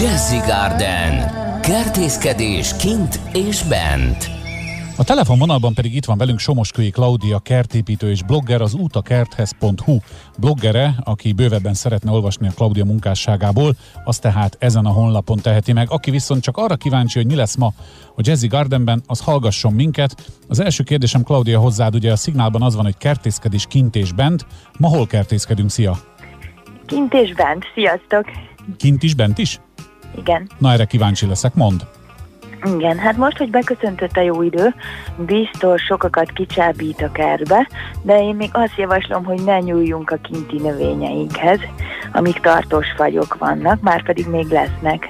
Jazzy Garden. Kertészkedés kint és bent. A telefonvonalban pedig itt van velünk Somoskői Klaudia kertépítő és blogger, az útakerthez.hu bloggere, aki bővebben szeretne olvasni a Klaudia munkásságából, az tehát ezen a honlapon teheti meg. Aki viszont csak arra kíváncsi, hogy mi lesz ma a Jazzy Gardenben, az hallgasson minket. Az első kérdésem Klaudia hozzád, ugye a szignálban az van, hogy kertészkedés kint és bent. Ma hol kertészkedünk? Szia! Kint és bent, sziasztok! Kint is, bent is? Igen. Na erre kíváncsi leszek, mond. Igen, hát most, hogy beköszöntött a jó idő, biztos sokakat kicsábít a kertbe, de én még azt javaslom, hogy ne nyúljunk a kinti növényeinkhez, amik tartós fagyok vannak, már pedig még lesznek.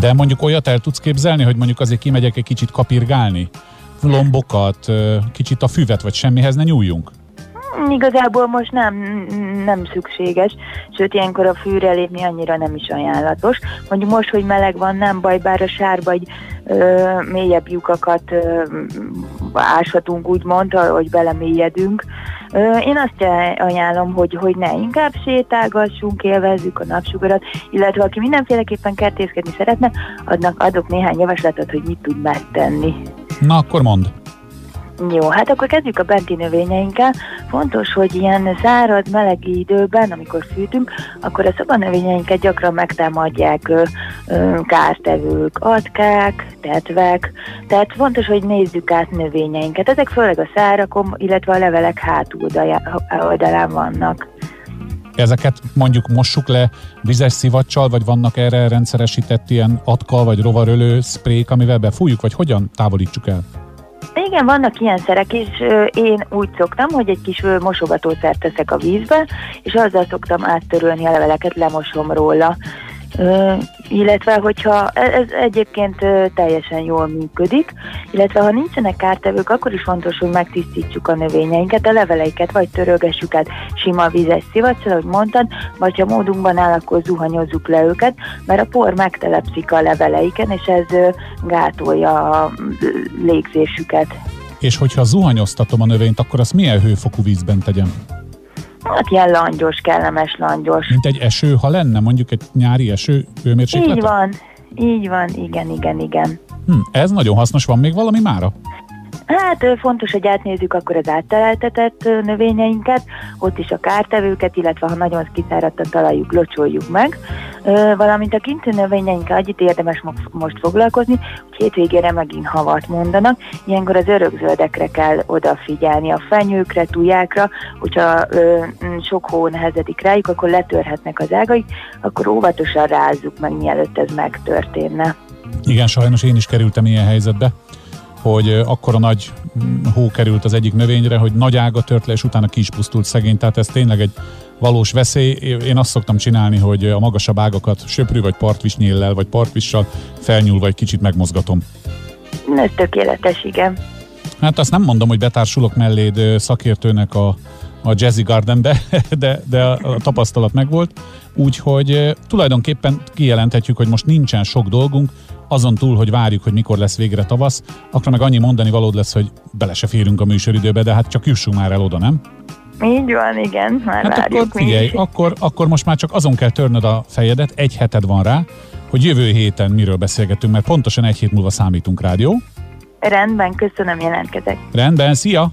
De mondjuk olyat el tudsz képzelni, hogy mondjuk azért kimegyek egy kicsit kapirgálni? Lombokat, kicsit a füvet, vagy semmihez ne nyúljunk? Igazából most nem, nem szükséges, sőt ilyenkor a fűre lépni annyira nem is ajánlatos. Mondjuk most, hogy meleg van, nem baj, bár a sárba egy ö, mélyebb lyukakat ö, áshatunk, úgymond, hogy belemélyedünk. Ö, én azt ajánlom, hogy, hogy ne inkább sétálgassunk, élvezzük a napsugarat, illetve aki mindenféleképpen kertészkedni szeretne, adnak adok néhány javaslatot, hogy mit tud megtenni. Na, akkor mond. Jó, hát akkor kezdjük a benti növényeinkkel. Fontos, hogy ilyen szárad, meleg időben, amikor fűtünk, akkor a szobanövényeinket gyakran megtámadják kártevők, atkák, tetvek, tehát fontos, hogy nézzük át növényeinket. Ezek főleg a szárakon, illetve a levelek hátoldalán vannak. Ezeket mondjuk mossuk le vizes szivacsal, vagy vannak erre rendszeresített ilyen atka vagy rovarölő szprék, amivel befújjuk, vagy hogyan távolítsuk el? Igen, vannak ilyen szerek, és én úgy szoktam, hogy egy kis mosogatószert teszek a vízbe, és azzal szoktam áttörölni a leveleket, lemosom róla. Ö, illetve, hogyha e, ez egyébként teljesen jól működik, illetve ha nincsenek kártevők, akkor is fontos, hogy megtisztítsuk a növényeinket, a leveleiket, vagy törölgessük át sima vizes szivacsal, ahogy mondtad, vagy ha módunkban áll, akkor zuhanyozzuk le őket, mert a por megtelepszik a leveleiken, és ez gátolja a légzésüket. És hogyha zuhanyoztatom a növényt, akkor azt milyen hőfokú vízben tegyem? Hát ilyen langyos, kellemes langyos. Mint egy eső, ha lenne mondjuk egy nyári eső hőmérséklet? Így van, így van, igen, igen, igen. Hm, ez nagyon hasznos, van még valami mára? Hát fontos, hogy átnézzük akkor az átteleltetett növényeinket, ott is a kártevőket, illetve ha nagyon kiszáradt a talajuk, locsoljuk meg, valamint a kintű növényeinkkel együtt érdemes most foglalkozni, hogy hétvégére megint havat mondanak, ilyenkor az örökzöldekre kell odafigyelni, a fenyőkre, tujákra, hogyha sok hó nehezedik rájuk, akkor letörhetnek az ágaik, akkor óvatosan rázzuk meg, mielőtt ez megtörténne. Igen, sajnos én is kerültem ilyen helyzetbe hogy akkor a nagy hó került az egyik növényre, hogy nagy ága tört le, és utána ki is pusztult szegény, tehát ez tényleg egy valós veszély. Én azt szoktam csinálni, hogy a magasabb ágakat söprű vagy partvisnyéllel, vagy partvissal felnyúlva egy kicsit megmozgatom. Ez tökéletes, igen. Hát azt nem mondom, hogy betársulok melléd szakértőnek a, a Jazzy Gardenbe, de, de a tapasztalat megvolt. Úgyhogy tulajdonképpen kijelenthetjük, hogy most nincsen sok dolgunk, azon túl, hogy várjuk, hogy mikor lesz végre tavasz, akkor meg annyi mondani valód lesz, hogy bele se férünk a műsoridőbe, de hát csak jussunk már el oda, nem? Így van, igen, már hát akkor figyelj, akkor, akkor most már csak azon kell törnöd a fejedet, egy heted van rá, hogy jövő héten miről beszélgetünk, mert pontosan egy hét múlva számítunk rádió. Rendben, köszönöm, jelentkezek. Rendben, szia!